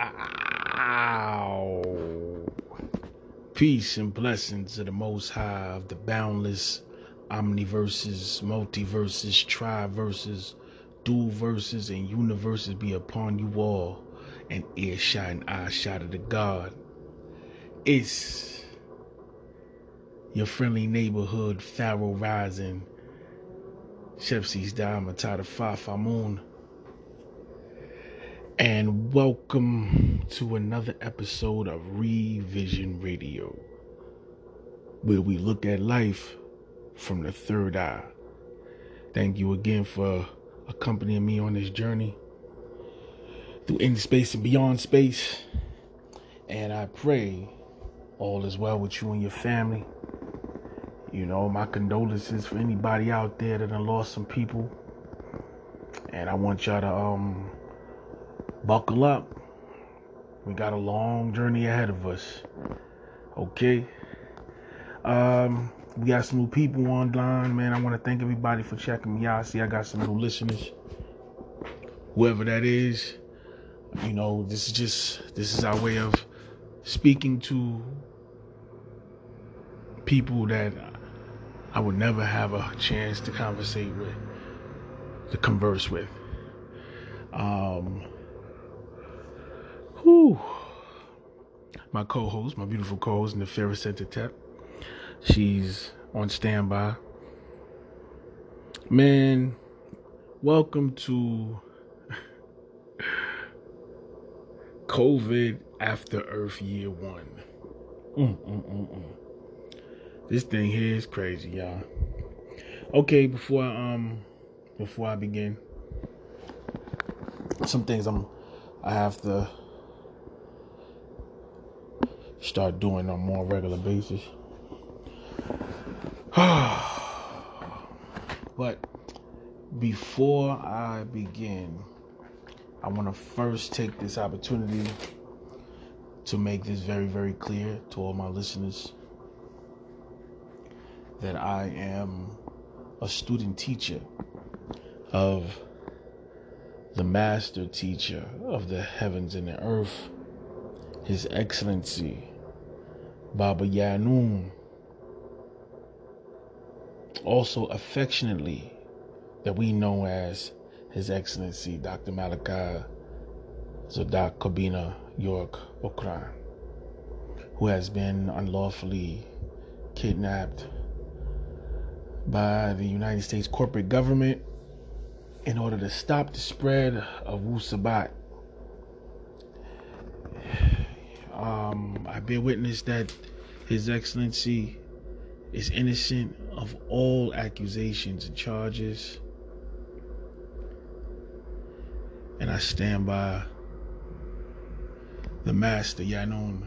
Ow. Peace and blessings to the Most High of the boundless omniverses, multiverses, triverses, dual verses, and universes be upon you all, and earshot and eye shot of the God. It's your friendly neighborhood Pharaoh Rising, Shepsi's Diamond, Tata Fafa Moon and welcome to another episode of Revision Radio, where we look at life from the third eye. Thank you again for accompanying me on this journey through in space and beyond space. And I pray all is well with you and your family. You know, my condolences for anybody out there that lost some people. And I want y'all to um buckle up. We got a long journey ahead of us. Okay. Um, we got some new people online, man. I want to thank everybody for checking me out. See, I got some new listeners. Whoever that is, you know, this is just this is our way of speaking to people that I would never have a chance to conversate with, to converse with. Um, Whew. My co-host, my beautiful co-host, Nefera Tep. She's on standby. Man, welcome to COVID after Earth year one. Mm, mm, mm, mm, this thing here is crazy, y'all. Okay, before I, um before I begin, some things I'm I have to start doing on a more regular basis. but before I begin, I want to first take this opportunity to make this very, very clear to all my listeners that I am a student teacher of the master teacher of the heavens and the earth, His Excellency Baba Yaanuwn, also affectionately that we know as His Excellency Dr. Malachi Kabina York Ochran, who has been unlawfully kidnapped by the United States corporate government in order to stop the spread of Wu Sabat um, I bear witness that His Excellency is innocent of all accusations and charges. And I stand by the Master Yaanuwn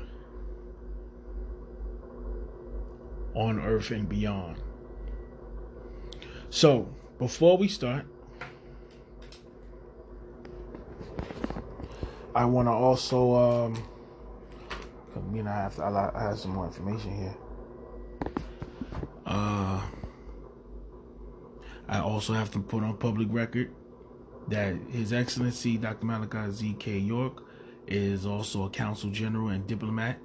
on earth and beyond. So, before we start, I want to also um, you know, I have, to, I have some more information here. Uh, I also have to put on public record that His Excellency Dr. Malachi Z.K. York is also a consul general and diplomat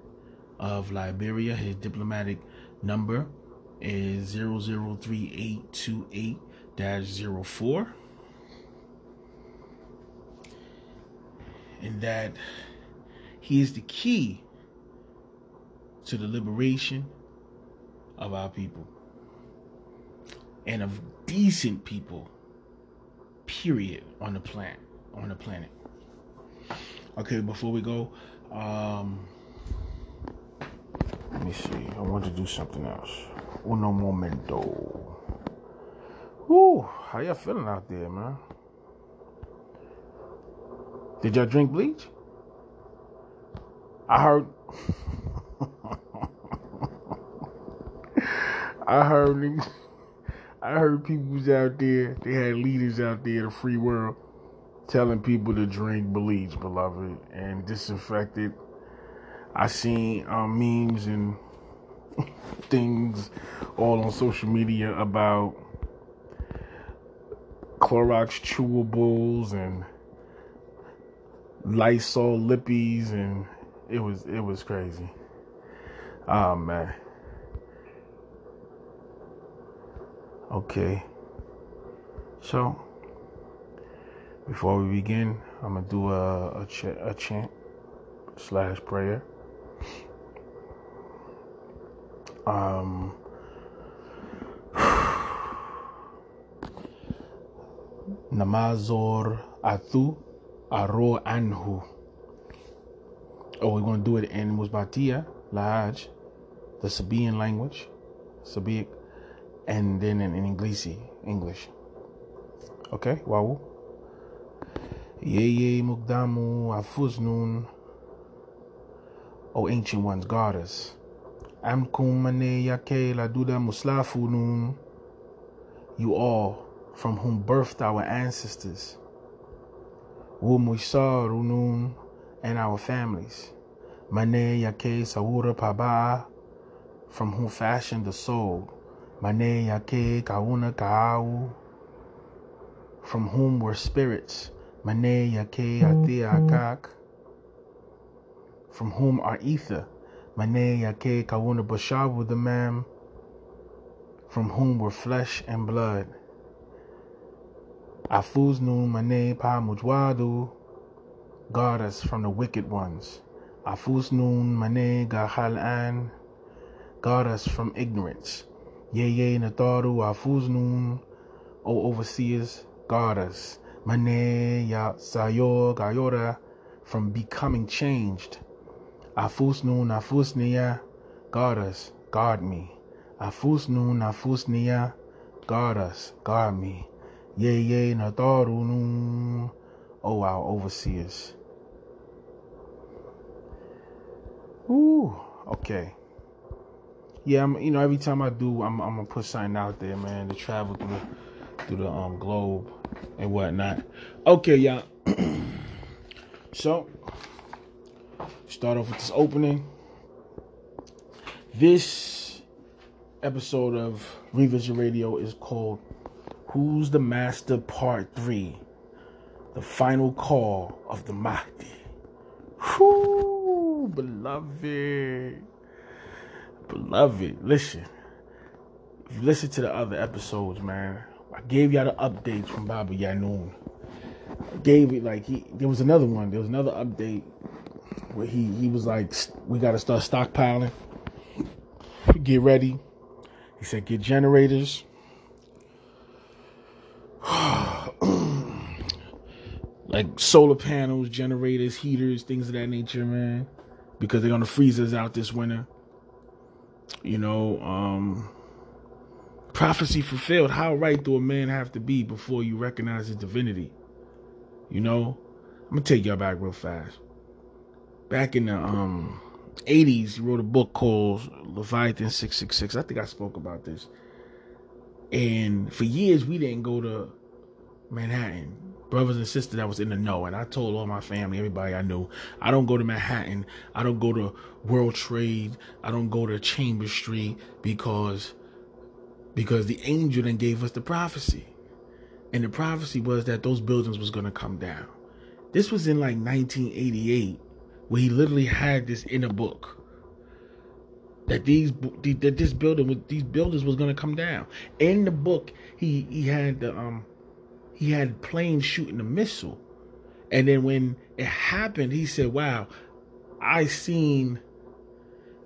of Liberia. His diplomatic number is 003828-04. And that he is the key to the liberation of our people and of decent people period on the planet on the planet. Okay before we go um let me see. I want to do something else. Uno momento. Woo, how y'all feeling out there man? Did y'all drink bleach? I heard I heard I heard people out there, they had leaders out there, the free world, telling people to drink bleach, beloved, and disinfect it. I seen um, memes and things all on social media about Clorox chewables and Lysol lippies, and it was it was crazy. Oh man. Okay. So before we begin, I'm gonna do a a, ch- a chant slash prayer. Um. Namazor atu aro anhu. Oh, we're gonna do it in Musbatia, Lahaj, the Sabian language, Sabic, and then in, in English, English. Okay, wow. Yeye Mukdamu Afuznun. O ancient ones, us. Amkum Mane Yake Laduda Muslafunun. You all from whom birthed our ancestors. Wumuisarunun and our families. Mane Yake Sawura Paba, from whom fashioned the soul. Mane Yake Kauna Kaau, from whom were spirits. Mane Yake Ate mm-hmm. Akak, from whom are ether. Mane Yake Kauna Bashawu the Mam, from whom were flesh and blood. Afuznun Mane Pa Mujwadu, guard us from the wicked ones. Afusnun Mane Gahalan, guard us from ignorance. Yeye Nataru Afuznun, O overseers, guard us. Mane Ya Sayor Gayora, from becoming changed. Afusnun Afusniya, guard us, guard me. Afusnun Afusniya, guard us, guard me. Yeye Natarunun, O our overseers. Ooh, okay. Yeah, I'm, you know, every time I do, I'm, I'm gonna put something out there, man, to travel through through the um globe and whatnot. Okay, y'all. so, start off with this opening. This episode of Revision Radio is called "Who's the Master?" Part Three, the final call of the Mahdi. Whoo, beloved, beloved. Listen, if you listen to the other episodes, man, I gave y'all the updates from Baba Yaanuwn. I gave it like he. There was another one. There was another update where he he was like, "We got to start stockpiling. Get ready." He said, "Get generators." like solar panels, generators, heaters, things of that nature, man, because they're gonna freeze us out this winter. You know, um, prophecy fulfilled. How right do a man have to be before you recognize his divinity? You know, I'm gonna take y'all back real fast. Back in the um 80s, he wrote a book called Leviathan 666. I think I spoke about this. And for years, we didn't go to Manhattan. Brothers and sisters that was in the know. And I told all my family, everybody I knew, I don't go to Manhattan. I don't go to World Trade. I don't go to Chambers Street because because the angel then gave us the prophecy. And the prophecy was that those buildings was going to come down. This was in like 1988 where he literally had this in a book that these that this building was these buildings was going to come down. In the book, he he had the um he had planes shooting a missile, and then when it happened, he said, "Wow, I seen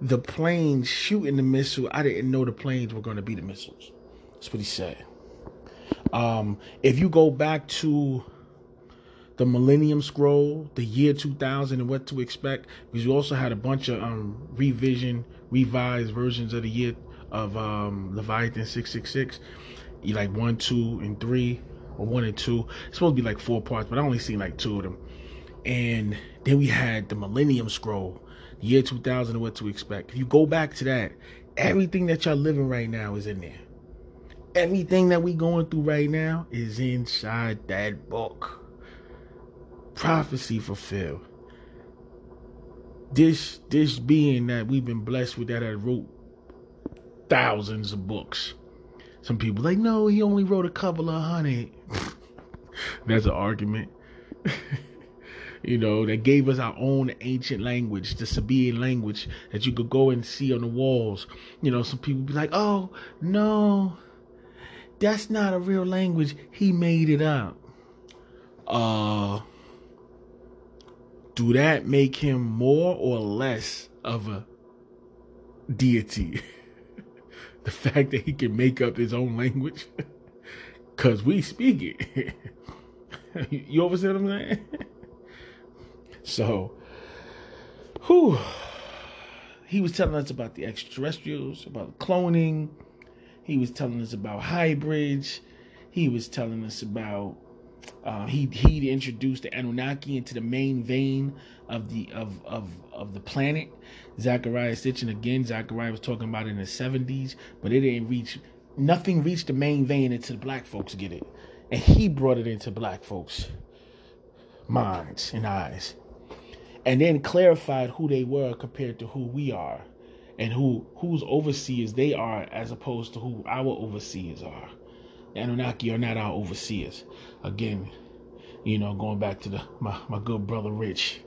the planes shooting the missile. I didn't know the planes were going to be the missiles." That's what he said. Um, if you go back to the Millennium Scroll, the year 2000, and what to expect, because you also had a bunch of um, revision, revised versions of the year of um, Leviathan 666, you like one, two, and three, or one and two. It's supposed to be like four parts, but I only seen like two of them. And then we had the Millennium Scroll, the year 2000, and what to expect. If you go back to that, everything that y'all living right now is in there. Everything that we going through right now is inside that book prophecy fulfilled. This this being that we've been blessed with that I wrote thousands of books. Some people like, no, he only wrote a couple of hundred. That's an argument. you know, that gave us our own ancient language, the Sabaean language that you could go and see on the walls. You know, some people be like, oh, no, that's not a real language. He made it up. Uh, do that make him more or less of a deity? the fact that he can make up his own language? Because we speak it. you understand what I'm saying? so, whew, he was telling us about the extraterrestrials, about cloning. He was telling us about hybrids. He was telling us about uh, he he introduced the Anunnaki into the main vein of the of of of the planet. Zecharia Sitchin again. Zecharia was talking about in the seventies, but it didn't reach. Nothing reached the main vein until the black folks get it, and he brought it into black folks' minds and eyes, and then clarified who they were compared to who we are, and who whose overseers they are as opposed to who our overseers are. The Anunnaki are not our overseers. Again, you know, going back to the my, my good brother Rich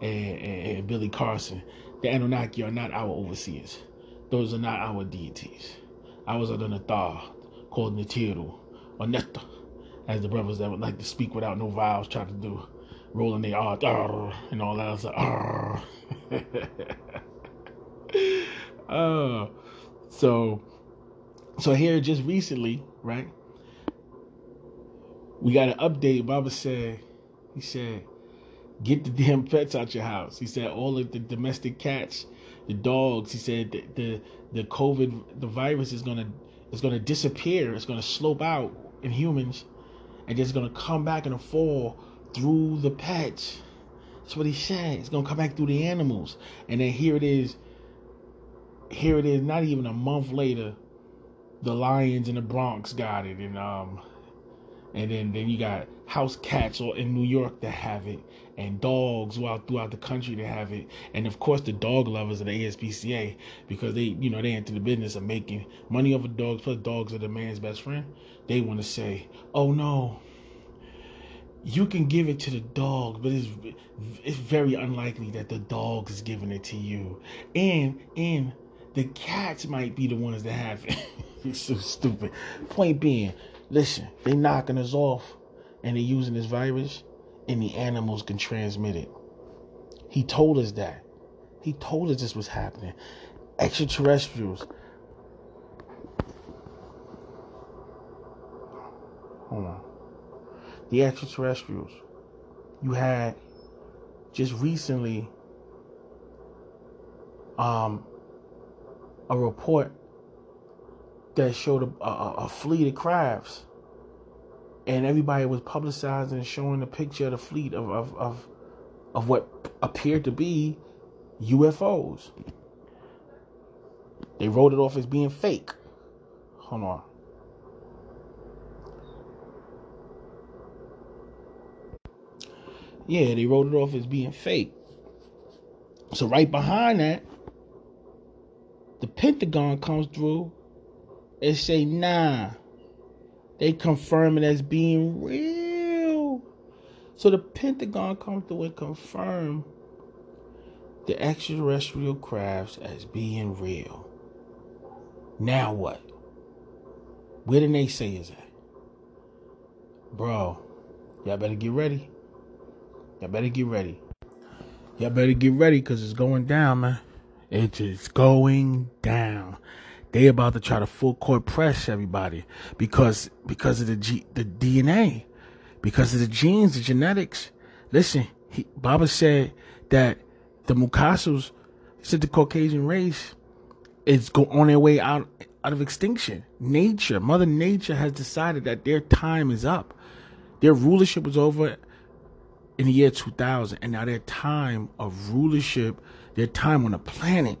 and, and, and Billy Carson, the Anunnaki are not our overseers. Those are not our deities. Ours are the Nathar, called Natiru, or Netta, as the brothers that would like to speak without no vowels try to do, rolling their R and all that. Uh, so, so here just recently, right? we got an update. Baba said, he said, get the damn pets out your house. He said all of the domestic cats, the dogs. He said the the, the COVID, the virus is gonna is gonna disappear. It's gonna slope out in humans, and it's gonna come back in a fall through the pets. That's what he said. It's gonna come back through the animals, and then here it is. Here it is. Not even a month later, the Lions in the Bronx got it, and um, and then then you got house cats in New York that have it, and dogs throughout throughout the country that have it, and of course the dog lovers of the ASPCA because they you know they into the business of making money over dogs. Plus dogs are the man's best friend. They want to say, oh no. You can give it to the dog, but it's it's very unlikely that the dog is giving it to you, and and the cats might be the ones that have it. it's so stupid. Point being, Listen, they knocking us off and they using this virus and the animals can transmit it. He told us that. He told us this was happening. Extraterrestrials. Hold on. The extraterrestrials. You had just recently um a report that showed a, a, a fleet of crabs, and everybody was publicizing and showing a picture of the fleet of of of, of what appeared to be UFOs. They wrote it off as being fake. Hold on. Yeah, they wrote it off as being fake. So right behind that, the Pentagon comes through and say, nah, they confirm it as being real. So the Pentagon comes through and confirm the extraterrestrial crafts as being real. Now what? Where the naysayers at? Bro, y'all better get ready. Y'all better get ready. Y'all better get ready because it's going down, man. It is going down. They about to try to full court press everybody because because of the G, the DNA, because of the genes, the genetics. Listen, he, Baba said that the Mukasus, said the Caucasian race is go on their way out out of extinction. Nature, Mother Nature has decided that their time is up. Their rulership was over in the year 2000, and now their time of rulership, their time on the planet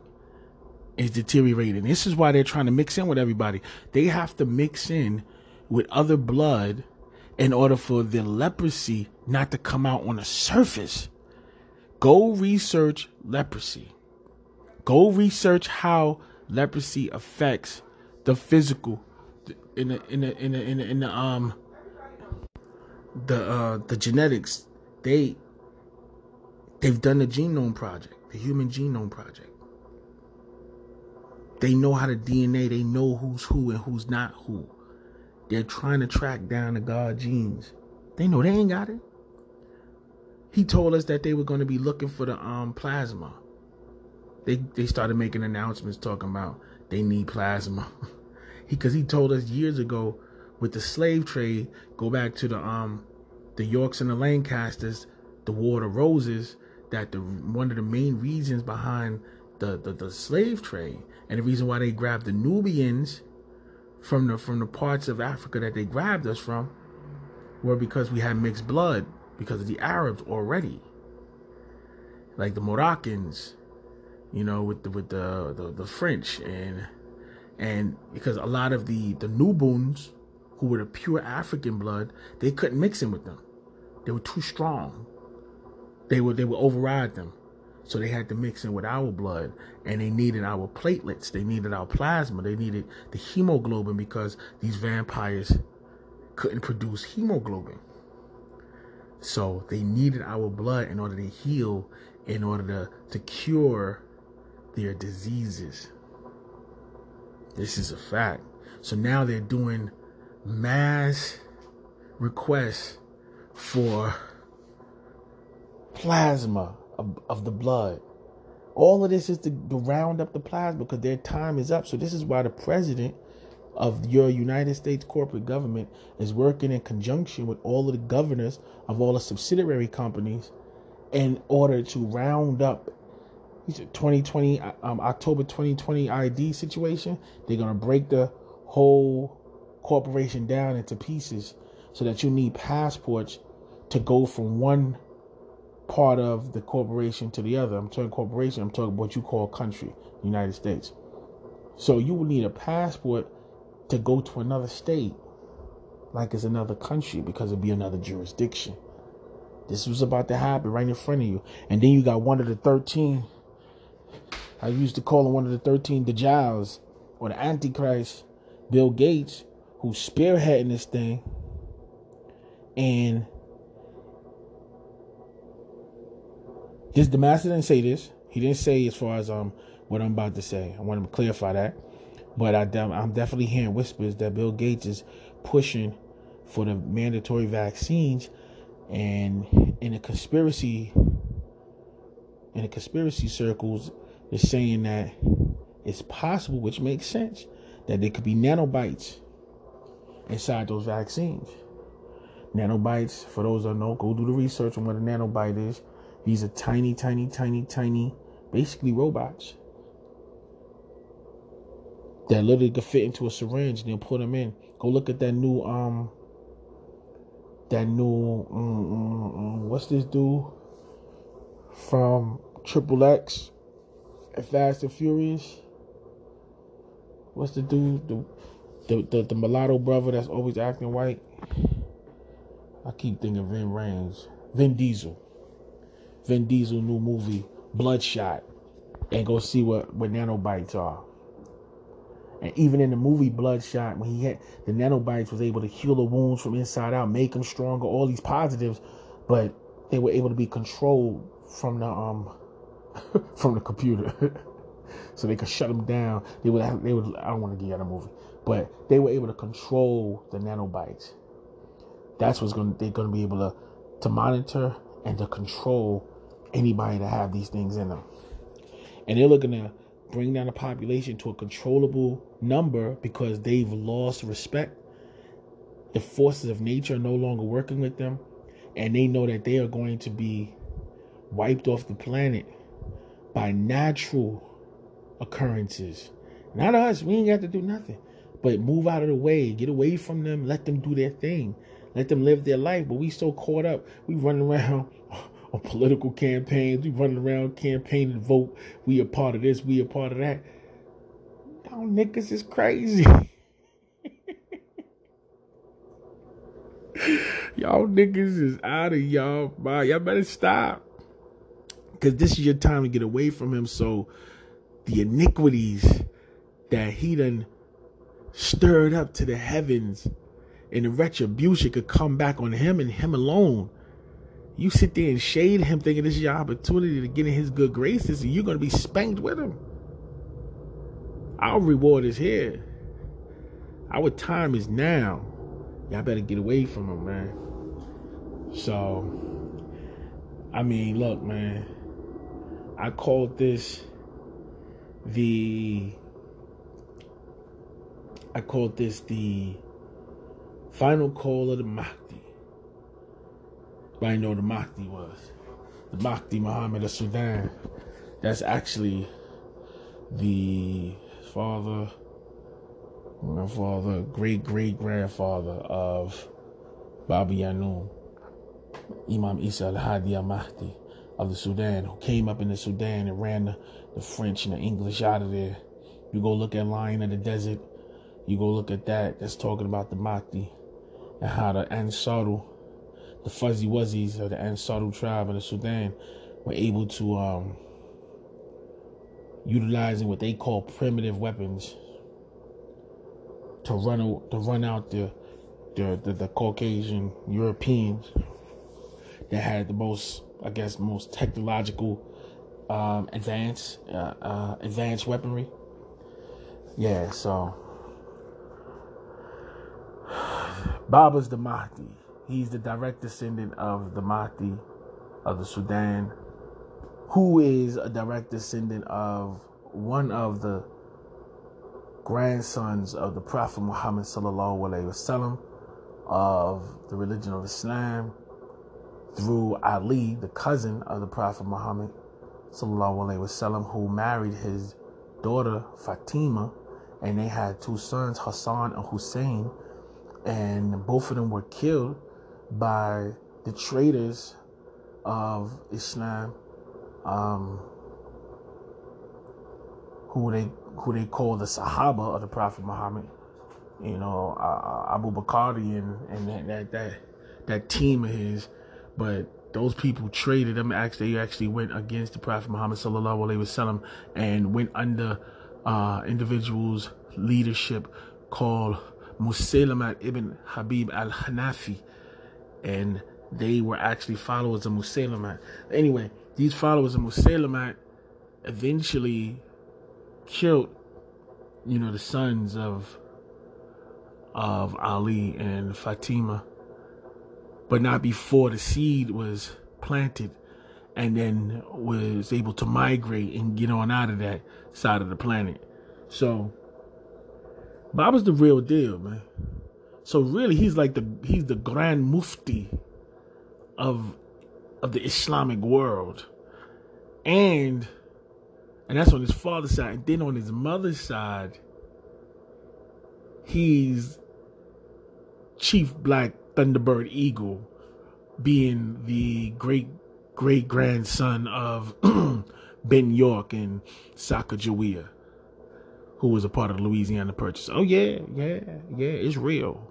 is deteriorating. This is why they're trying to mix in with everybody. They have to mix in with other blood in order for the leprosy not to come out on the surface. Go research leprosy. Go research how leprosy affects the physical in the in the in the in the, um the uh the genetics. They They've done the Genome Project, the Human Genome Project. They know how to DNA. They know who's who and who's not who. They're trying to track down the God genes. They know they ain't got it. He told us that they were going to be looking for the um plasma. They they started making announcements talking about they need plasma. Because he, he told us years ago with the slave trade, go back to the um the Yorks and the Lancasters, the War of the Roses, that the one of the main reasons behind the, the, the slave trade and the reason why they grabbed the Nubians from the from the parts of Africa that they grabbed us from were because we had mixed blood because of the Arabs already. Like the Moroccans, you know, with the with the the, the French and and because a lot of the the Nubians who were the pure African blood, they couldn't mix in with them. They were too strong. They would they would override them. So they had to mix in with our blood and they needed our platelets. They needed our plasma. They needed the hemoglobin because these vampires couldn't produce hemoglobin. So they needed our blood in order to heal, in order to, to cure their diseases. This is a fact. So now they're doing mass requests for plasma of, of the blood. All of this is to, round up the plasma because their time is up. So this is why the president of your United States corporate government is working in conjunction with all of the governors of all the subsidiary companies in order to round up 2020 um, October 2020 ID situation. They're gonna break the whole corporation down into pieces so that you need passports to go from one part of the corporation to the other. I'm talking corporation, I'm talking what you call country, United States. So you will need a passport to go to another state, like it's another country, because it'd be another jurisdiction. This was about to happen right in front of you. And then you got one of the 13, I used to call him one of the 13 Dajjals, or the Antichrist, Bill Gates, who's spearheading this thing. And This the master didn't say this. He didn't say as far as um what I'm about to say. I want to clarify that. But I, I'm definitely hearing whispers that Bill Gates is pushing for the mandatory vaccines, and in the conspiracy, in the conspiracy circles, they're saying that it's possible, which makes sense, that there could be nanobites inside those vaccines. Nanobites, for those that know, go do the research on what a nanobite is. These are tiny, tiny, tiny, tiny, basically robots that literally could fit into a syringe and they'll put them in. Go look at that new um that new um, um, um, what's this dude from Triple X and Fast and Furious? What's the dude the the, the, the mulatto brother that's always acting white? I keep thinking Ving Rhames, Vin Diesel. Vin Diesel new movie Bloodshot and go see what what nanobites are. And even in the movie Bloodshot, when he had the nanobites was able to heal the wounds from inside out, make them stronger, all these positives, but they were able to be controlled from the um from the computer. so they could shut them down. They would have, they would I don't want to give you the movie, but they were able to control the nanobites. That's what's gonna they're gonna be able to to monitor and to control anybody that have these things in them. And they're looking to bring down the population to a controllable number because they've lost respect. The forces of nature are no longer working with them, and they know that they are going to be wiped off the planet by natural occurrences. Not us, we ain't got to do nothing. But move out of the way, get away from them, let them do their thing, let them live their life. But we so caught up, we run around on political campaigns. We running around campaigning vote. We a part of this. We a part of that. Y'all niggas is crazy. y'all niggas is out of y'all mind. Y'all better stop. Cause this is your time to get away from him. So the iniquities that he done stirred up to the heavens and the retribution could come back on him and him alone. You sit there and shade him thinking this is your opportunity to get in his good graces and you're going to be spanked with him. Our reward is here. Our time is now. Y'all better get away from him, man. So, I mean, look, man. I called this the I called this the final call of the Mahdi. I know the Mahdi was. The Mahdi Muhammad of Sudan. That's actually the father, my father, great great grandfather of Baba Yaanuwn, Imam Isa al Hadi al Mahdi of the Sudan, who came up in the Sudan and ran the, the French and the English out of there. You go look at Lion of the Desert, you go look at that, that's talking about the Mahdi and how the Ansaru, the Fuzzy Wuzzies of the Ansaru tribe in the Sudan, were able to um, utilizing what they call primitive weapons to run to run out the the, the, the Caucasian Europeans that had the most, I guess, most technological um, advanced uh, uh, advanced weaponry. Yeah, so Baba's the Mahdi. He's the direct descendant of the Mahdi of the Sudan who is a direct descendant of one of the grandsons of the Prophet Muhammad sallallahu alaihi wasallam of the religion of Islam through Ali, the cousin of the Prophet Muhammad sallallahu alaihi wasallam, who married his daughter Fatima, and they had two sons, Hassan and Hussein, and both of them were killed by the traitors of Islam um, who they who they call the Sahaba of the Prophet Muhammad. You know, uh, Abu Bakr and and that, that that that team of his, but those people traded them. Actually, they actually went against the Prophet Muhammad sallallahu alaihi wasallam and went under uh, individuals' leadership called Musaylamat ibn Habib al-Hanafi, and they were actually followers of Musaylamat. Anyway, these followers of Musaylamat eventually killed, you know, the sons of of Ali and Fatima, but not before the seed was planted and then was able to migrate and get on out of that side of the planet. So Baba's the real deal, man. So really he's like the he's the grand mufti of of the Islamic world. And and that's on his father's side. And then on his mother's side, he's Chief Black Thunderbird Eagle, being the great great grandson of Ben York and Sacagawea, who was a part of the Louisiana Purchase. Oh yeah, yeah, yeah, it's real.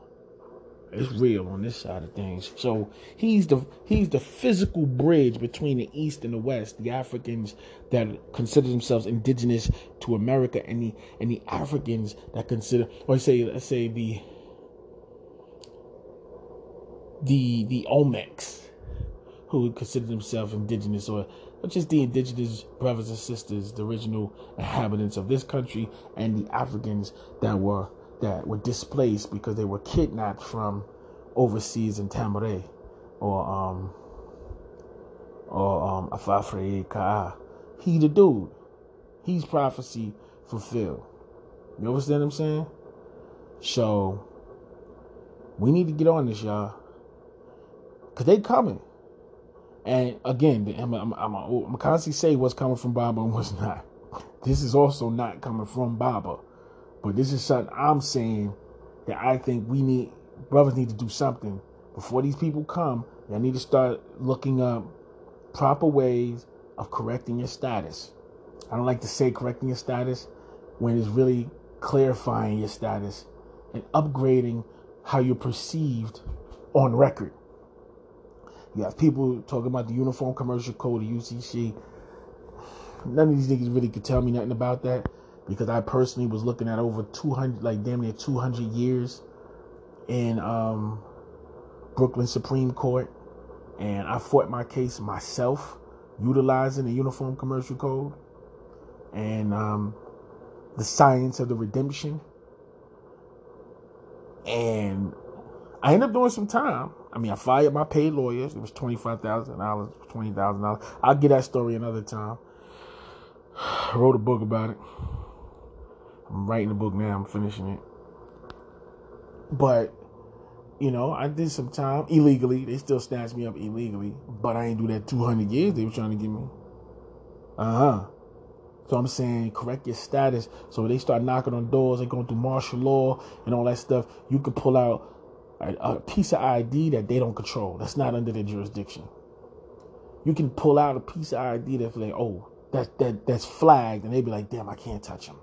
It's real on this side of things. So he's the he's the physical bridge between the East and the West, the Africans that consider themselves indigenous to America, and the and the Africans that consider, or say, let's say the the the Olmecs, who consider themselves indigenous, or, or just the indigenous brothers and sisters, the original inhabitants of this country, and the Africans that were that were displaced because they were kidnapped from overseas in Tamaray or um or um. He the dude. He's prophecy fulfilled. You understand what I'm saying? So we need to get on this, y'all. Cause they coming. And again, I'm, I'm, I'm, I'm constantly say what's coming from Baba and what's not. This is also not coming from Baba. But this is something I'm saying that I think we need, brothers need to do something before these people come. They need to start looking up proper ways of correcting your status. I don't like to say correcting your status when it's really clarifying your status and upgrading how you're perceived on record. You have people talking about the Uniform Commercial Code, the UCC. None of these niggas really could tell me nothing about that because I personally was looking at over 200, like damn near 200 years in um, Brooklyn Supreme Court And I fought my case myself, utilizing the Uniform Commercial Code and um, the science of the redemption. And I ended up doing some time. I mean, I fired my paid lawyers. It was twenty five thousand dollars, twenty thousand dollars. I'll get that story another time. I wrote a book about it. I'm writing a book now. I'm finishing it. But you know, I did some time illegally. They still snatched me up illegally, but I ain't do that 200 years they were trying to give me. Uh huh. So I'm saying correct your status. So they start knocking on doors, they going through martial law and all that stuff. You could pull out a, a piece of ID that they don't control. That's not under their jurisdiction. You can pull out a piece of ID that's like, oh, that that that's flagged, and they be like, damn, I can't touch them.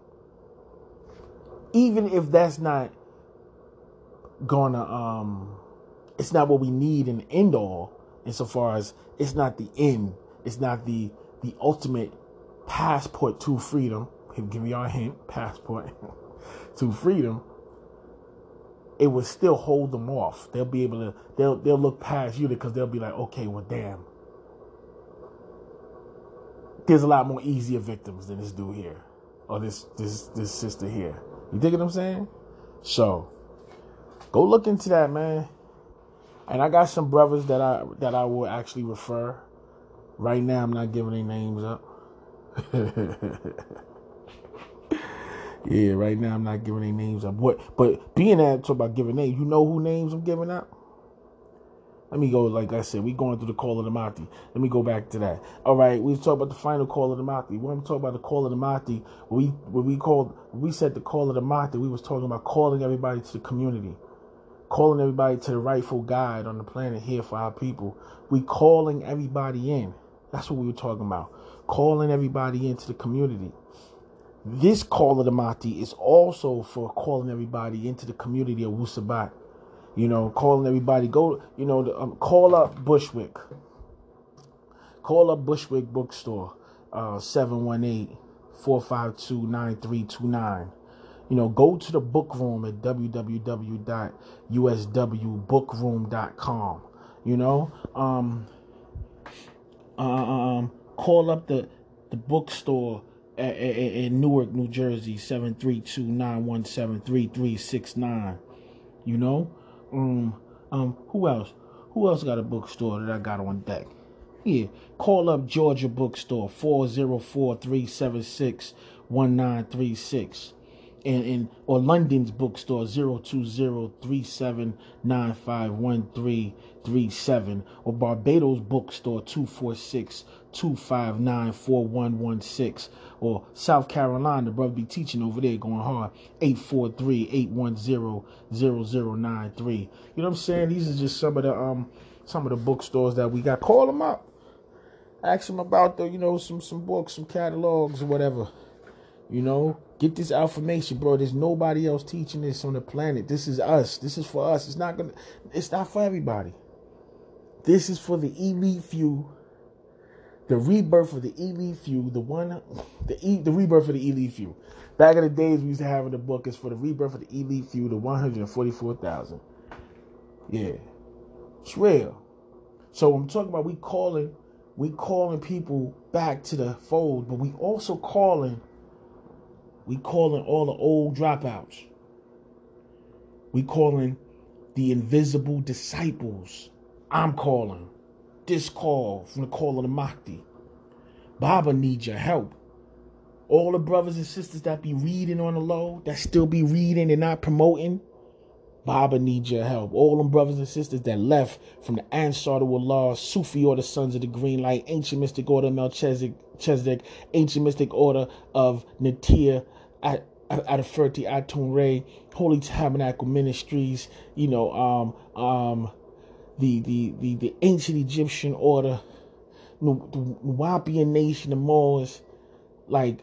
Even if that's not gonna um it's not what we need in end all insofar as it's not the end. It's not the the ultimate passport to freedom. Give y'all a hint passport to freedom it would still hold them off. They'll be able to they'll they'll look past you because they'll be like okay well damn. There's a lot more easier victims than this dude here or this this this sister here you dig what i'm saying so Go look into that, man. And I got some brothers that I that I will actually refer. Right now, I'm not giving their names up. yeah, right now I'm not giving their names up. What? But being that talk about giving names, you know who names I'm giving up. Let me go, like I said, we going through the call of the Mahdi. Let me go back to that. All right, we talk about the final call of the Mahdi. When we talk about the call of the when we we called, we said the call of the Mahdi, we was talking about calling everybody to the community calling everybody to the rightful guide on the planet here for our people. We calling everybody in. That's what we were talking about. Calling everybody into the community. This call of the Mahdi is also for calling everybody into the community of Wusabat. You know, calling everybody, go, you know, um, call up Bushwick. Call up Bushwick Bookstore, uh, 718 452 9329 you know, go to the book room at www.uswbookroom.com. You know, um, um, call up the the bookstore at Newark, New Jersey, seven three two nine one seven three three six nine. You know, um, um, who else? Who else got a bookstore that I got on deck? Yeah, call up Georgia Bookstore 404 376 1936 and, and or London's bookstore 02037951337 or Barbados bookstore 246-259-4116 or South Carolina, brother be teaching over there going hard 843-810-0093. You know what I'm saying? These are just some of the um some of the bookstores that we got. Call them up. Ask them about the, you know, some some books, some catalogs or whatever. You know, get this affirmation, bro. There's nobody else teaching this on the planet. This is us. This is for us. It's not gonna. It's not for everybody. This is for the elite few. The rebirth of the elite few. The one, the e, the rebirth of the elite few. Back in the days, we used to have in the book is for the rebirth of the elite few. The one hundred and forty-four thousand. Yeah, it's real. So I'm talking about we calling, we calling people back to the fold, but we also calling we calling all the old dropouts. We calling the invisible disciples. I'm calling this call from the call of the Mahdi. Baba needs your help. All the brothers and sisters that be reading on the low, that still be reading and not promoting, Baba needs your help. All them brothers and sisters that left from the Ansar to Allah, Sufi or the Sons of the Green Light, Ancient Mystic Order Melchizedek, Ancient Mystic Order of Natia, Adaferti Atun Ray, Holy Tabernacle Ministries, you know, um, um, the, the, the, the ancient Egyptian order, the Nuwaubian nation, the Moors, like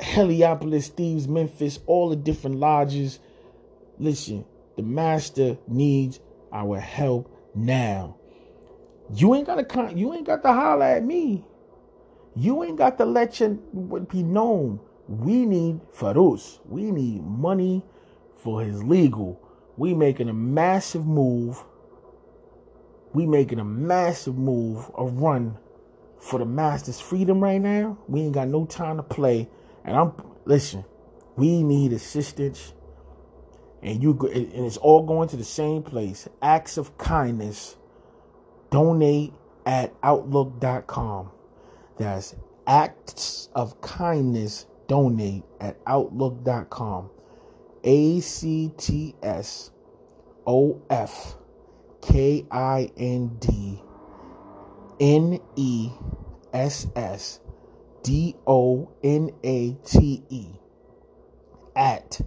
Heliopolis, Thebes, Memphis, all the different lodges. Listen, the master needs our help now. You ain't gotta con- you ain't got to holler at me. You ain't got to let you be known. We need Farus. We need money for his legal. We making a massive move we making a massive move, a run for the master's freedom right now. We ain't got no time to play. And I'm listen, we need assistance. And you and it's all going to the same place. Acts of kindness. Donate at outlook.com. That's acts of kindness donate at outlook.com. A C T S O F K I N D N E S S D O N A T E at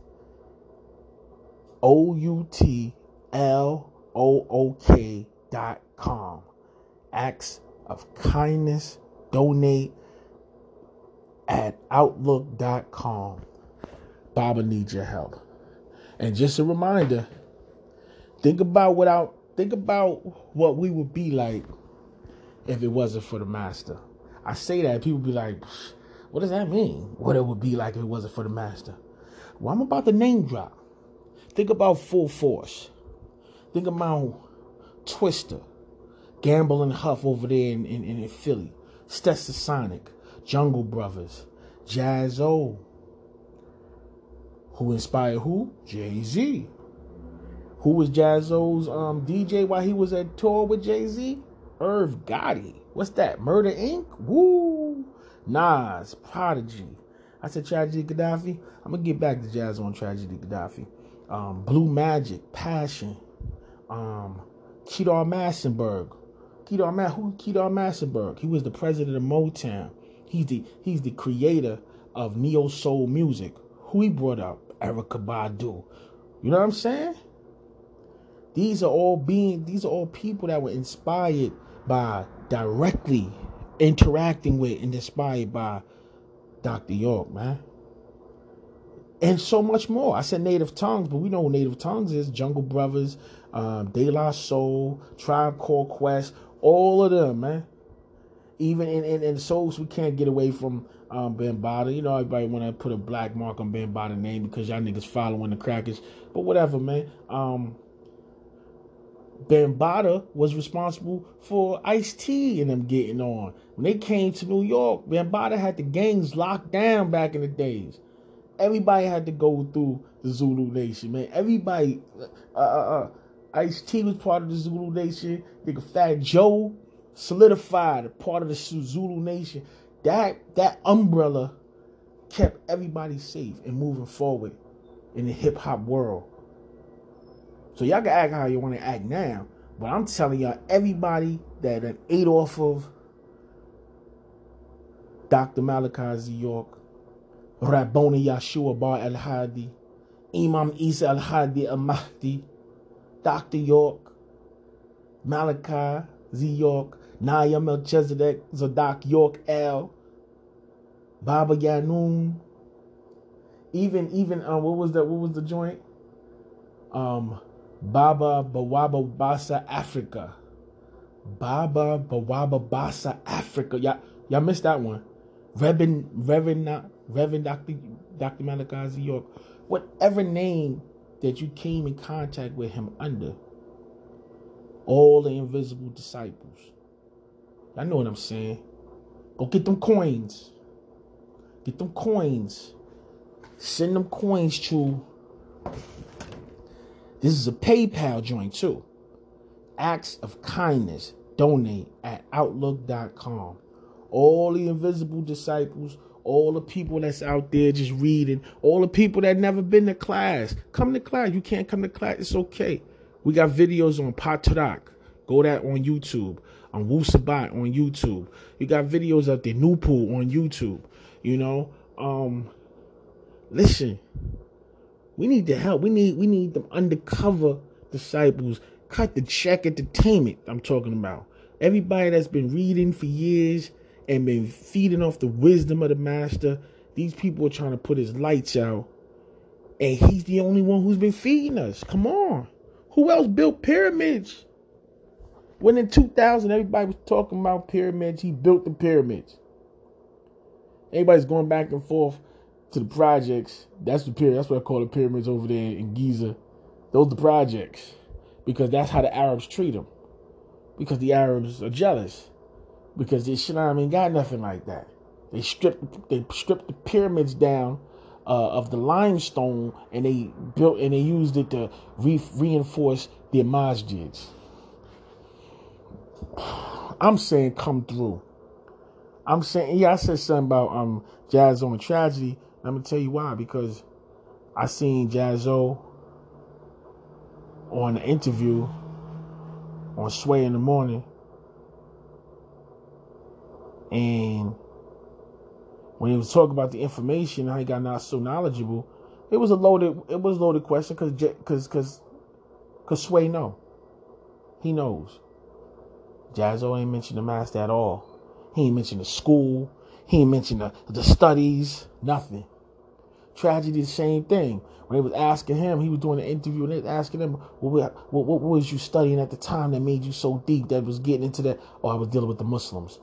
O U T L O O K dot com. Acts of kindness, donate at outlook.com. Baba needs your help. And just a reminder, think about what I, think about what we would be like if it wasn't for the master. I say that people be like, what does that mean? What it would be like if it wasn't for the master. Well, I'm about to name drop. Think about Full Force. Think about Twister, Gamble and Huff over there in, in, in Philly, Stetsasonic, Jungle Brothers, Jaz-O, who inspired who? Jay Z. Who was Jaz-O's um, DJ while he was at tour with Jay Z? Irv Gotti. What's that? Murder Inc. Woo. Nas, Prodigy. I said Tragedy Khadafi. I'm gonna get back to jazz on Tragedy Khadafi. Um, Blue Magic, Passion. Um, Kedar Massenburg. Kedar Ma- who? Kedar Massenburg. He was the president of Motown. He's the he's the creator of neo soul music. Who he brought up? Erykah Badu. You know what I'm saying? These are all being these are all people that were inspired by directly interacting with and inspired by Dr. York, man. And so much more. I said Native Tongues, but we know Native Tongues is. Jungle Brothers, um, De La Soul, Tribe Called Quest, all of them, man. Even in, in, in souls, we can't get away from um, Bambaataa. You know, everybody want to put a black mark on Bambaataa name because y'all niggas following the crackers. But whatever, man. Um, Bambaataa was responsible for Ice T and them getting on. When they came to New York, Bambaataa had the gangs locked down back in the days. Everybody had to go through the Zulu Nation, man. Everybody, uh, uh, uh, Ice T was part of the Zulu Nation. Nigga Fat Joe solidified part of the Zulu Nation. That that umbrella kept everybody safe and moving forward in the hip hop world. So y'all can act how you want to act now. But I'm telling y'all, everybody that, that ate off of Dr. Malachi Z. York, Rabboni Yeshua Bar El Hadi, Imam Isa Al Hadi Al Mahdi, Dr. York, Malachi Z. York, Naya Melchizedek, Zadok York L, Baba Yaanuwn, even even um what was that what was the joint? Um Baba Bawaba Basa Africa. Baba Bawaba Basa Africa. Y'all, y'all missed that one. Reverend, Reverend, Reverend Dr. Dr. Malachi York. Whatever name that you came in contact with him under. All the invisible disciples. I know what I'm saying. Go get them coins. Get them coins. Send them coins to this is a PayPal joint too. Acts of kindness. Donate at Outlook.com. All the invisible disciples, all the people that's out there just reading, all the people that never been to class. Come to class. You can't come to class. It's okay. We got videos on Patarak. Go that on YouTube. On Wusabat on YouTube. You got videos out there. Nupu on YouTube. You know, um, listen. We need the help. We need we need them undercover disciples. Cut the check entertainment. I'm talking about everybody that's been reading for years and been feeding off the wisdom of the master. These people are trying to put his lights out, and he's the only one who's been feeding us. Come on, who else built pyramids? When in 2000 everybody was talking about pyramids, he built the pyramids. Everybody's going back and forth to the projects. That's the pyramid. That's what I call the pyramids over there in Giza. Those the projects because that's how the Arabs treat them. because the Arabs are jealous because the Islam ain't got nothing like that. They stripped they stripped the pyramids down uh, of the limestone and they built and they used it to re- reinforce their masjids. I'm saying come through. I'm saying yeah, I said something about um Jaz-O and tragedy. I'm gonna tell you why because I seen Jaz-O on an interview on Sway in the morning and when he was talking about the information, how he got not so knowledgeable, it was a loaded it was loaded question because because because because Sway know he knows. Jaz-O ain't mentioned the master at all. He ain't mentioned the school. He ain't mentioned the, the studies. Nothing. Tragedy, the same thing. When they was asking him, he was doing an interview, and they was asking him, what, what, was you studying at the time that made you so deep that was getting into that? Oh, I was dealing with the Muslims.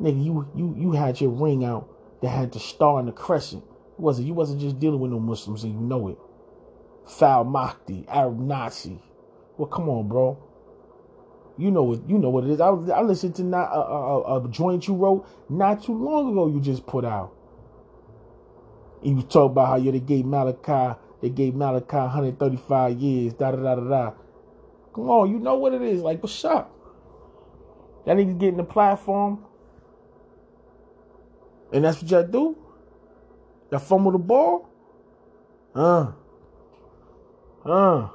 Nigga, you you you had your ring out that had the star and the crescent. It wasn't you wasn't just dealing with no Muslims and you know it. Foul Mahdi, Arab Nazi. Well, come on, bro. You know what you know what it is. I, I listened to not a, a, a joint you wrote not too long ago. You just put out. And you talk about how you they gave Malachi they gave Malachi 135 years. Da da da da da. Come on, you know what it is. Like what's up? That nigga getting the platform and that's what y'all do? Y'all fumble the ball? Huh? Huh?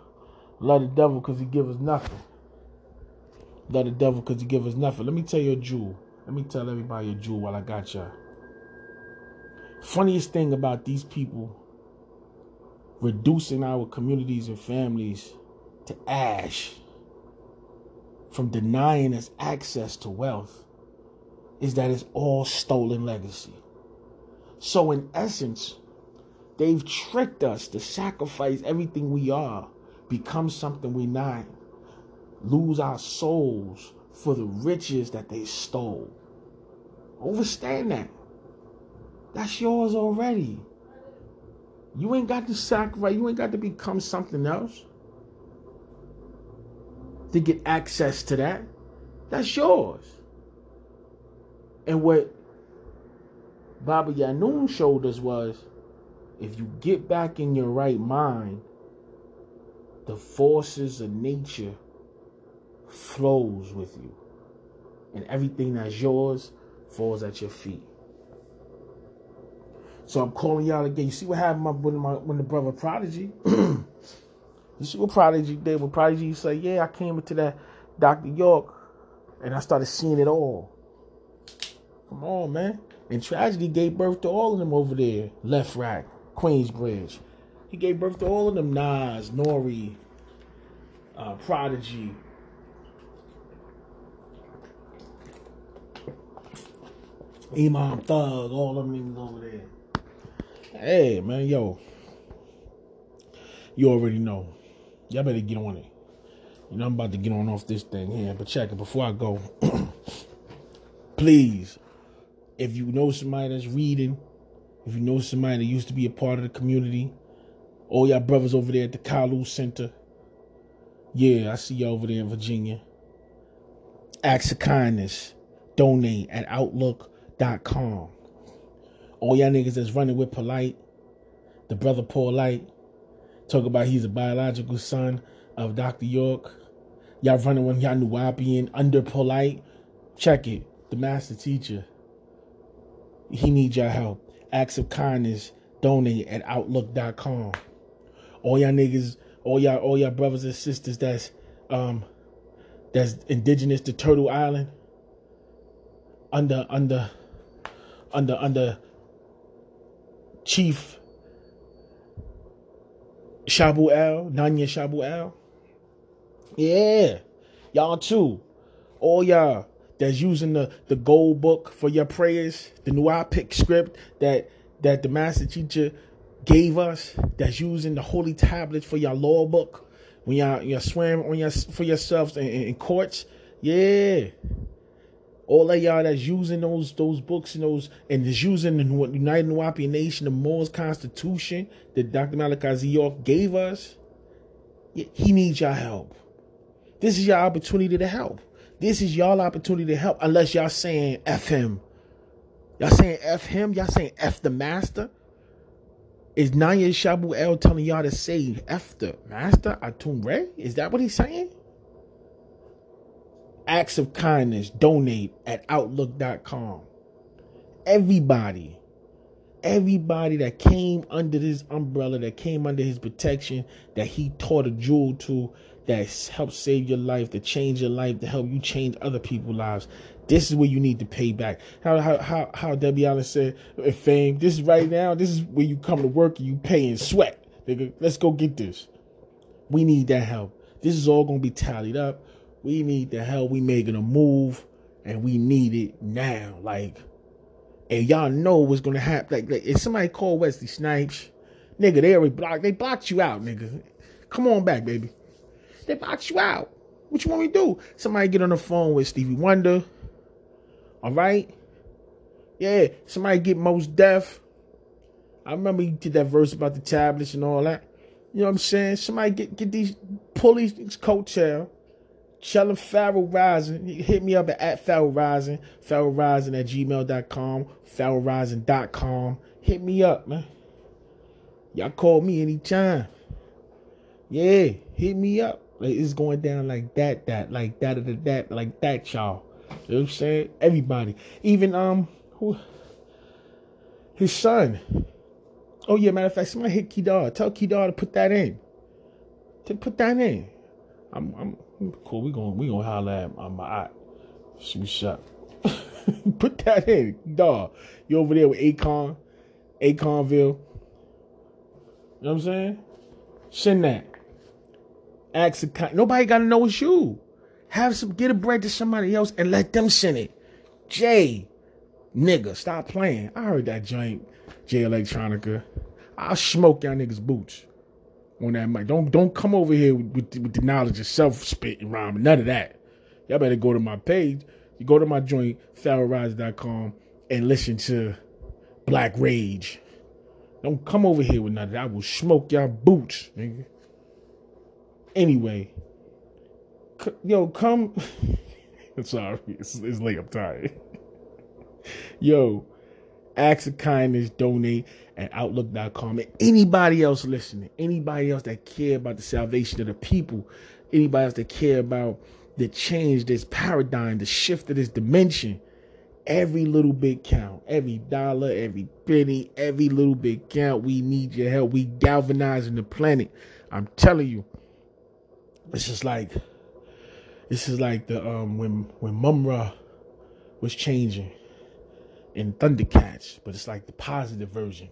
Love the devil because he give us nothing. Love the devil because he give us nothing. Let me tell you a jewel. Let me tell everybody a jewel while I got y'all. Funniest thing about these people reducing our communities and families to ash from denying us access to wealth is that it's all stolen legacy. So, in essence, they've tricked us to sacrifice everything we are, become something we're not, lose our souls for the riches that they stole. Understand that. That's yours already. You ain't got to sacrifice, you ain't got to become something else to get access to that. That's yours. And what Baba Yaanuwn showed us was if you get back in your right mind, the forces of nature flows with you. And everything that's yours falls at your feet. So I'm calling y'all again. You see what happened when my when the brother Prodigy? you see what Prodigy did? When Prodigy said, Yeah, I came into that Dr. York and I started seeing it all. Come on, man. And tragedy gave birth to all of them over there. LeFrak, Queensbridge. He gave birth to all of them. Nas, Nori, uh, Prodigy. Imam Thug, all of them over there. Hey, man, yo. You already know. Y'all better get on it. You know, I'm about to get on off this thing here, but check it before I go. Please if you know somebody that's reading, if you know somebody that used to be a part of the community, all y'all brothers over there at the Kalu Center, yeah, I see you all over there in Virginia. Acts of kindness, donate at outlook.com. All y'all niggas that's running with Polite, the brother Paul Light, talk about he's a biological son of Dr. York. Y'all running with y'all Nuwaubian under Polite. Check it. The master teacher he needs your help. Acts of kindness, donate at outlook.com. All y'all niggas, all y'all, all y'all brothers and sisters that's um that's indigenous to Turtle Island under under under under Chief Shabu Al, Nanya Shabu Al. Yeah. Y'all too. All y'all that's using the, the gold book for your prayers, the new pick script that that the master teacher gave us, that's using the holy tablets for your law book when y'all you're swearing on your for yourselves in, in courts. Yeah. All of y'all that's using those those books and those and is using the United Nuwaubian Nation, the Moors Constitution that Dr. Malachi Z. York gave us, he needs y'all help. This is your opportunity to help. This is y'all opportunity to help, unless y'all saying F him. Y'all saying F him? Y'all saying F the master? Is Naya Shabu El telling y'all to say F the master Atum Ray? Is that what he's saying? Acts of kindness, donate at outlook.com. Everybody, everybody that came under this umbrella, that came under his protection, that he taught a jewel to, that helped save your life, to change your life, to help you change other people's lives. This is where you need to pay back. How how how, how Debbie Allen said, fame, this is right now, this is where you come to work and you pay in sweat. Nigga, let's go get this. We need that help. This is all gonna be tallied up. We need the help. We making a move and we need it now. Like, and y'all know what's gonna happen. Like, like if somebody call Wesley Snipes, nigga, they already blocked. They blocked you out, nigga. Come on back, baby. They blocked you out. What you want me to do? Somebody get on the phone with Stevie Wonder. All right. Yeah. Somebody get Mos Def. I remember you did that verse about the tablets and all that. You know what I'm saying? Somebody get get these pull these, these Chellin Pharaoh Rising. Hit me up at, at Pharaoh Rising, Pharaoh Rising at gmail.com, PharaohRising.com. Hit me up, man. Y'all call me anytime. Yeah, hit me up. Like it's going down like that, that, like that, that, that, like that, y'all. You know what I'm saying? Everybody. Even um who his son. Oh yeah, matter of fact, somebody hit Kedar. Tell Kedar to put that in. To put that in. I'm I'm Cool. We going we gonna holler at my, my eye. Shoot shut. Put that in, dog. You over there with Akon, Akonville. You know what I'm saying? Send that. Ask a nobody gotta know it's you. Have some get a bread to somebody else and let them send it. Jay, nigga, stop playing. I heard that joint, Jay Electronica. I'll smoke y'all niggas boots on that mic. Don't don't come over here with, with, with the knowledge of self spit and rhyme. None of that. Y'all better go to my page. You go to my joint, pharaohrise.com, and listen to Black Rage. Don't come over here with none of that. I will smoke y'all boots, nigga. Anyway, c- yo, come. I'm sorry. It's, it's late. I'm tired. yo, acts of kindness, donate at outlook.com. And anybody else listening, anybody else that care about the salvation of the people, anybody else that care about the change, this paradigm, the shift of this dimension, every little bit count. Every dollar, every penny, every little bit count. We need your help. We galvanizing the planet. I'm telling you. This is like this is like the um when when Mumm-Ra was changing in Thundercats, but it's like the positive version.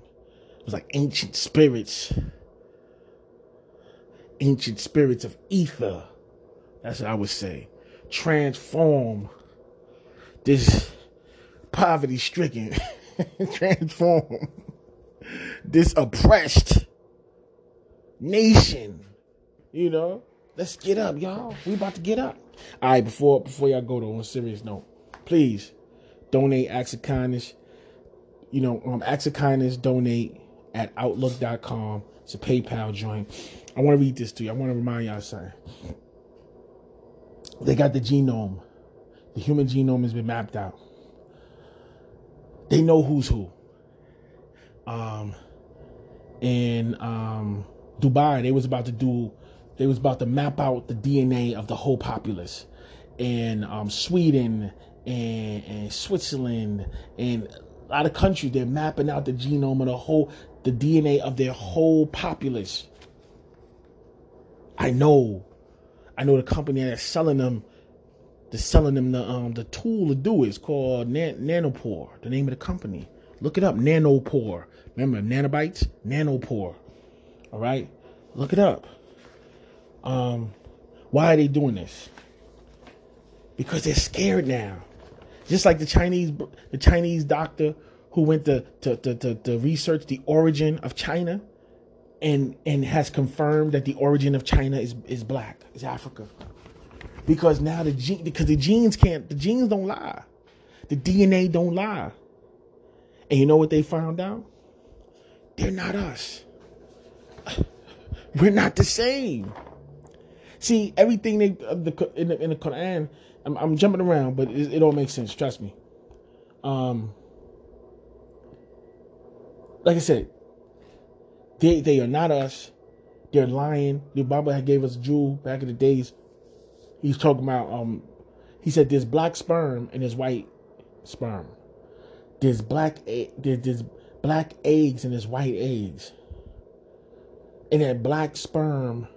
It was like ancient spirits, ancient spirits of ether. That's what I would say. Transform this poverty stricken, transform this oppressed nation. You know, let's get up, y'all. We about to get up. All right, before before y'all go to on a serious note, please donate acts of kindness. You know, um, acts of kindness, donate at outlook.com. It's a PayPal joint. I want to read this to you. I want to remind y'all something. They got the genome. The human genome has been mapped out. They know who's who. Um, in um, Dubai, they was about to do. They was about to map out the DNA of the whole populace. In um, Sweden and, and Switzerland and a lot of countries, they're mapping out the genome of the whole, the DNA of their whole populace. I know, I know the company that's selling them, they're selling them the um the tool to do it. It's called Nan- Nanopore. The name of the company. Look it up, Nanopore. Remember nanobites, Nanopore. All right, look it up. Um, why are they doing this? Because they're scared now. Just like the Chinese, the Chinese doctor who went to, to, to, to, to research the origin of China and and has confirmed that the origin of China is, is black, is Africa. Because now the gene because the genes can't the genes don't lie. The DNA don't lie. And you know what they found out? They're not us. We're not the same. See, everything they uh, the, in the in the Quran I'm, I'm jumping around, but it, it all makes sense. Trust me. Um, like I said, they they are not us. They're lying. The had gave us a jewel back in the days. He's talking about um he said there's black sperm and there's white sperm. There's black there's, there's black eggs and there's white eggs. And that black sperm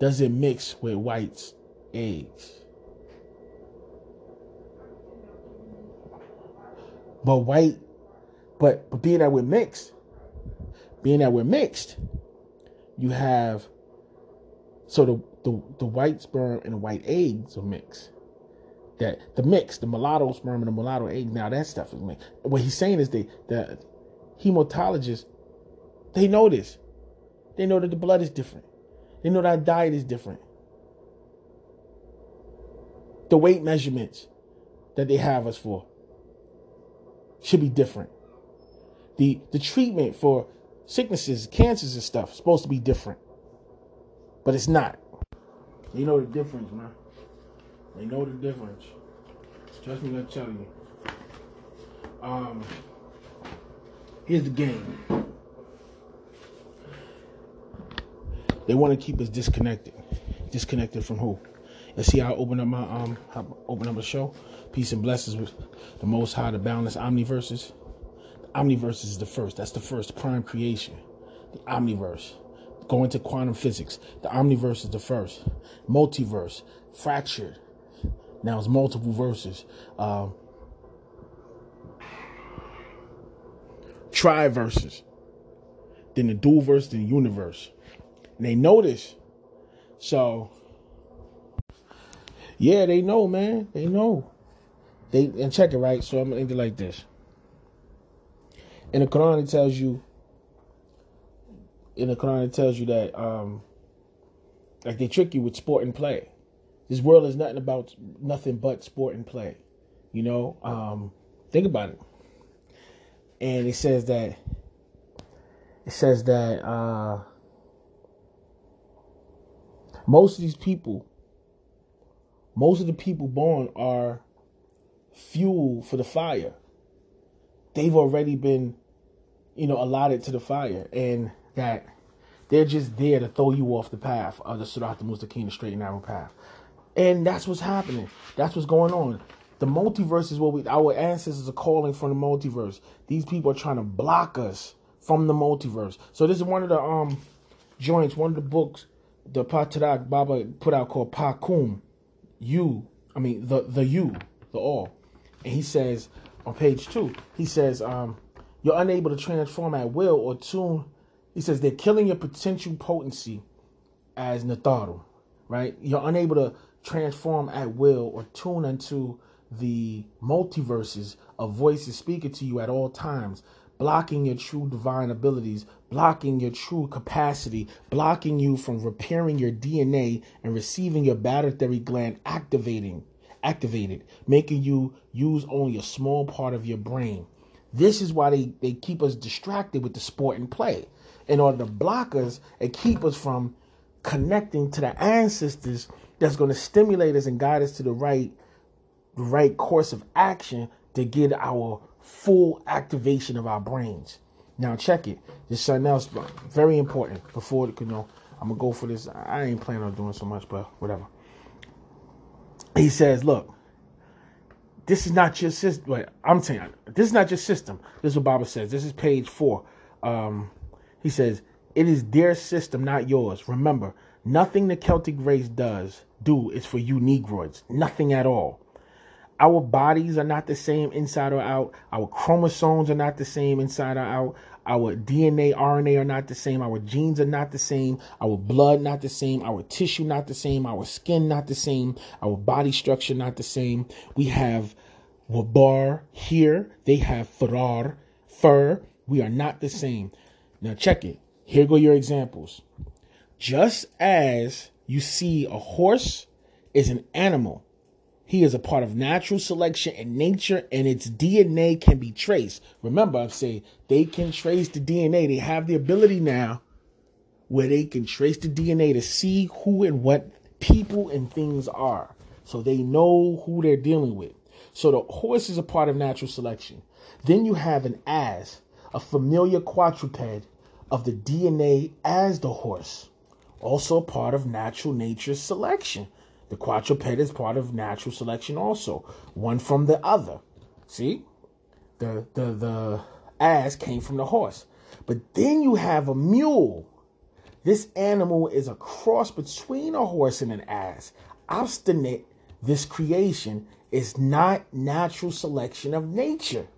doesn't mix with white eggs. But white, but, but being that we're mixed, being that we're mixed, you have so the the, the white sperm and the white eggs are mixed. That the mix, the mulatto sperm and the mulatto egg, now that stuff is mixed. What he's saying is they the hematologists, they know this. They know that the blood is different. They know that our diet is different. The weight measurements that they have us for should be different. The the treatment for sicknesses, cancers and stuff is supposed to be different. But it's not. You know the difference, man. They know the difference. Trust me, I'm telling you. Um, here's the game. They want to keep us disconnected. Disconnected from who? And see how I open up my um how open up a show? Peace and blessings with the most high, the boundless omniverses. Omniverse is the first. That's the first prime creation. The omniverse. Going to quantum physics. The omniverse is the first. Multiverse. Fractured. Now it's multiple verses. Um, triverses. Then the dual verse, then the universe. And they know this. So, yeah, they know, man. They know. They and check it right. So I'm gonna end it like this. In the Quran, it tells you. In the Quran, it tells you that um, like they trick you with sport and play. This world is nothing about nothing but sport and play. You know, um, think about it. And it says that it says that uh, most of these people, most of the people born are fuel for the fire. They've already been, you know, allotted to the fire, and that they're just there to throw you off the path of the Mustaqim, the straight and narrow path. And that's what's happening. That's what's going on. The multiverse is what we our ancestors are calling from the multiverse. These people are trying to block us from the multiverse. So this is one of the um joints, one of the books the Patarak Baba put out called Pakum. You, I mean the the you, the all. And he says on page two, he says, um, you're unable to transform at will or tune. He says they're killing your potential potency as Natharu, right? You're unable to transform at will or tune into the multiverses of voices speaking to you at all times, blocking your true divine abilities, blocking your true capacity, blocking you from repairing your DNA and receiving your battery gland activating activated, making you use only a small part of your brain. This is why they, they keep us distracted with the sport and play in order to block us and keep us from connecting to the ancestors that's going to stimulate us and guide us to the right the right course of action to get our full activation of our brains. Now check it. There's something else very important before you know I'm gonna go for this. I ain't planning on doing so much, but whatever he says, look, this is not your system. Wait, I'm saying this is not your system. This is what Baba says. This is page four. Um, he says, it is their system, not yours. Remember, nothing the Celtic race does do is for you Negroids. Nothing at all. Our bodies are not the same inside or out. Our chromosomes are not the same inside or out. Our DNA, RNA are not the same. Our genes are not the same. Our blood not the same. Our tissue not the same. Our skin not the same. Our body structure not the same. We have wabar here. They have farar, fur. We are not the same. Now check it. Here go your examples. Just as you see a horse is an animal he is a part of natural selection in nature, and its DNA can be traced. Remember, I've said they can trace the DNA. They have the ability now where they can trace the DNA to see who and what people and things are. So they know who they're dealing with. So the horse is a part of natural selection. Then you have an ass, a familiar quadruped of the DNA as the horse, also a part of natural nature selection. The quadruped is part of natural selection also, one from the other. See? The the the ass came from the horse. But then you have a mule. This animal is a cross between a horse and an ass. Obstinate, this creation is not natural selection of nature.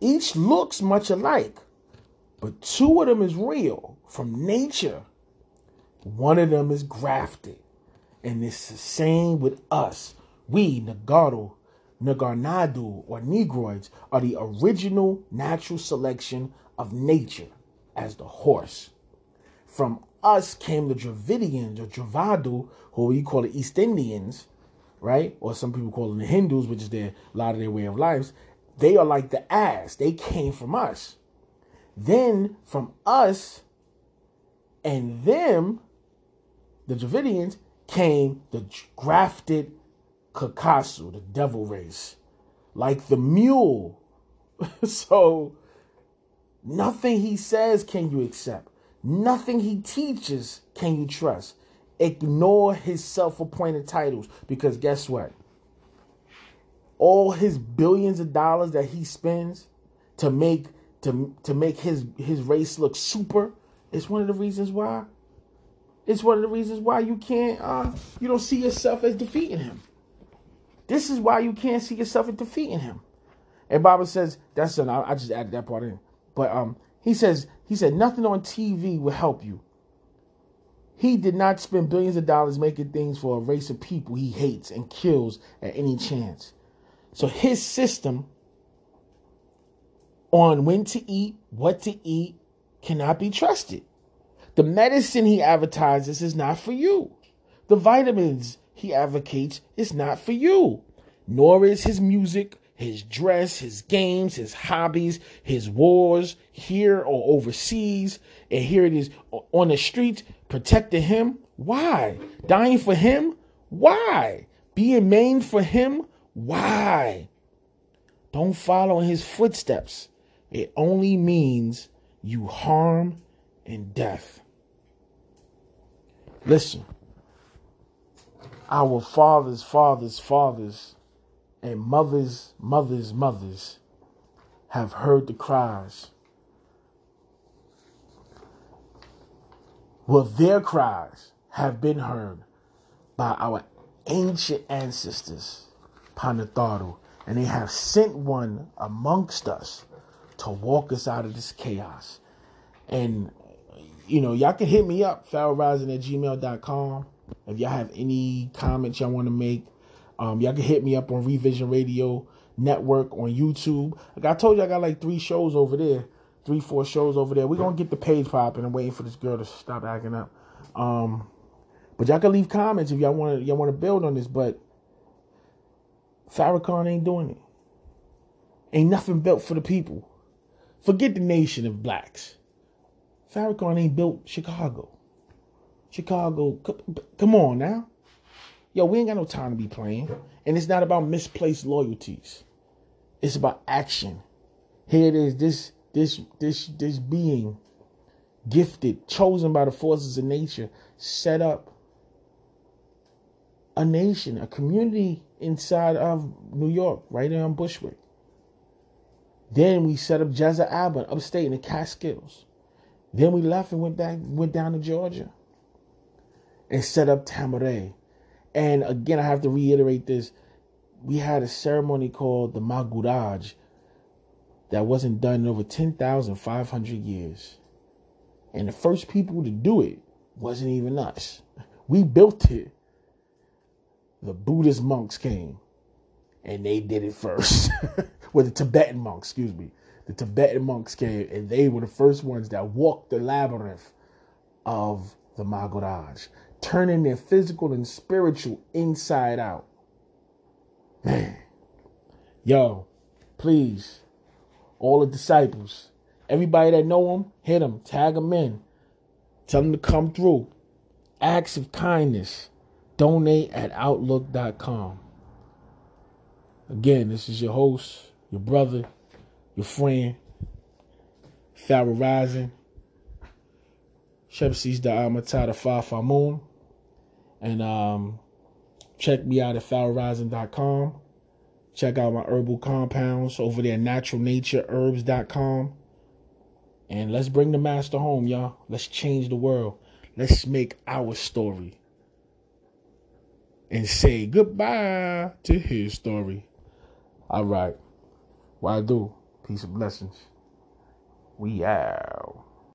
Each looks much alike, but two of them is real from nature. One of them is grafted. And it's the same with us. We, Nagaro, Nagarnadu, or Negroids, are the original natural selection of nature as the horse. From us came the Dravidians or Dravadu, who we call the East Indians, right? Or some people call them the Hindus, which is their a lot of their way of lives. They are like the ass. They came from us. Then from us and them, the Dravidians, came the grafted Kakasu, the devil race, like the mule. so nothing he says can you accept. Nothing he teaches can you trust. Ignore his self appointed titles because guess what? All his billions of dollars that he spends to make to, to make his, his race look super is one of the reasons why. It's one of the reasons why you can't uh you don't see yourself as defeating him. This is why you can't see yourself as defeating him. And Bible says that's an I just added that part in. But um he says, he said, nothing on TV will help you. He did not spend billions of dollars making things for a race of people he hates and kills at any chance. So his system on when to eat, what to eat, cannot be trusted. The medicine he advertises is not for you. The vitamins he advocates is not for you. Nor is his music, his dress, his games, his hobbies, his wars here or overseas, and here it is on the streets protecting him. Why? Dying for him? Why? Being maimed for him? Why? Don't follow in his footsteps. It only means you harm and death. Listen, our fathers, fathers, fathers and mothers, mothers, mothers have heard the cries. Well, their cries have been heard by our ancient ancestors, Panatharu, and they have sent one amongst us to walk us out of this chaos. And, you know, y'all can hit me up, pharaohrising at gmail.com. If y'all have any comments y'all want to make, um, y'all can hit me up on Revision Radio Network on YouTube. Like I told you, I got like three shows over there, three, four shows over there. We're gonna get the page popping and waiting for this girl to stop acting up. Um, but y'all can leave comments if y'all want to y'all want to build on this. But Farrakhan ain't doing it. Ain't nothing built for the people. Forget the nation of blacks. Farrakhan ain't built Chicago. Chicago, come on now. Yo, we ain't got no time to be playing. And it's not about misplaced loyalties. It's about action. Here it is, this this this this being gifted, chosen by the forces of nature, set up a nation, a community inside of New York, right there on Bushwick. Then we set up Jazzir Abba upstate in the Catskills. Then we left and went back, went down to Georgia and set up Tama-Re and again, I have to reiterate this. We had a ceremony called the Maguraj that wasn't done in over 10,500 years. And the first people to do it wasn't even us. We built it. The Buddhist monks came and they did it first. well, the Tibetan monks, excuse me. The Tibetan monks came and they were the first ones that walked the labyrinth of the Maguraj turning their physical and spiritual inside out. Man, yo, please, all the disciples, everybody that know them, hit them, tag them in, tell them to come through. Acts of kindness. donate at outlook.com. Again, this is your host, your brother, your friend, Pharaoh Rising, Shepsi's the Amatata Fafa Moon. And um, check me out at pharaohrising.com. Check out my herbal compounds over there, naturalnatureherbs.com. And let's bring the master home, y'all. Let's change the world. Let's make our story. And say goodbye to his story. All right. Why I do? Peace and blessings. We out.